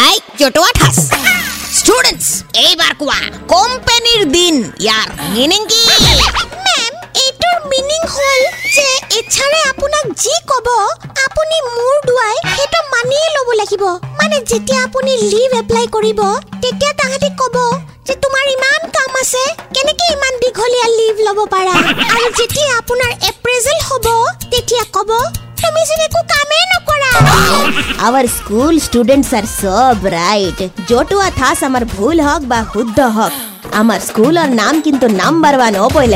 আই জটোৱা ঠাচ ষ্টুডেন্টছ এইবাৰ কোৱা কোম্পানীৰ দিন ইয়াৰ মিনিং কি মেম এইটোৰ মিনিং হ'ল যে এইচআৰে আপোনাক যি ক'ব আপুনি মূৰ দুৱাই সেইটো মানিয়ে ল'ব লাগিব মানে যেতিয়া আপুনি লিভ এপ্লাই কৰিব তেতিয়া তাহাঁতি ক'ব যে তোমাৰ ইমান কাম আছে কেনেকে ইমান দীঘলীয়া লিভ ল'ব পাৰা আৰু যেতিয়া আপোনাৰ এপ্ৰেজেল হ'ব নকৰা। Our school students are so bright জটোৱা ঠাচ আমাৰ ভুল হওক বা শুদ্ধ হওক। আমাৰ স্কুলৰ নাম কিন্তু নাম্বাৰ ওৱান হ'বই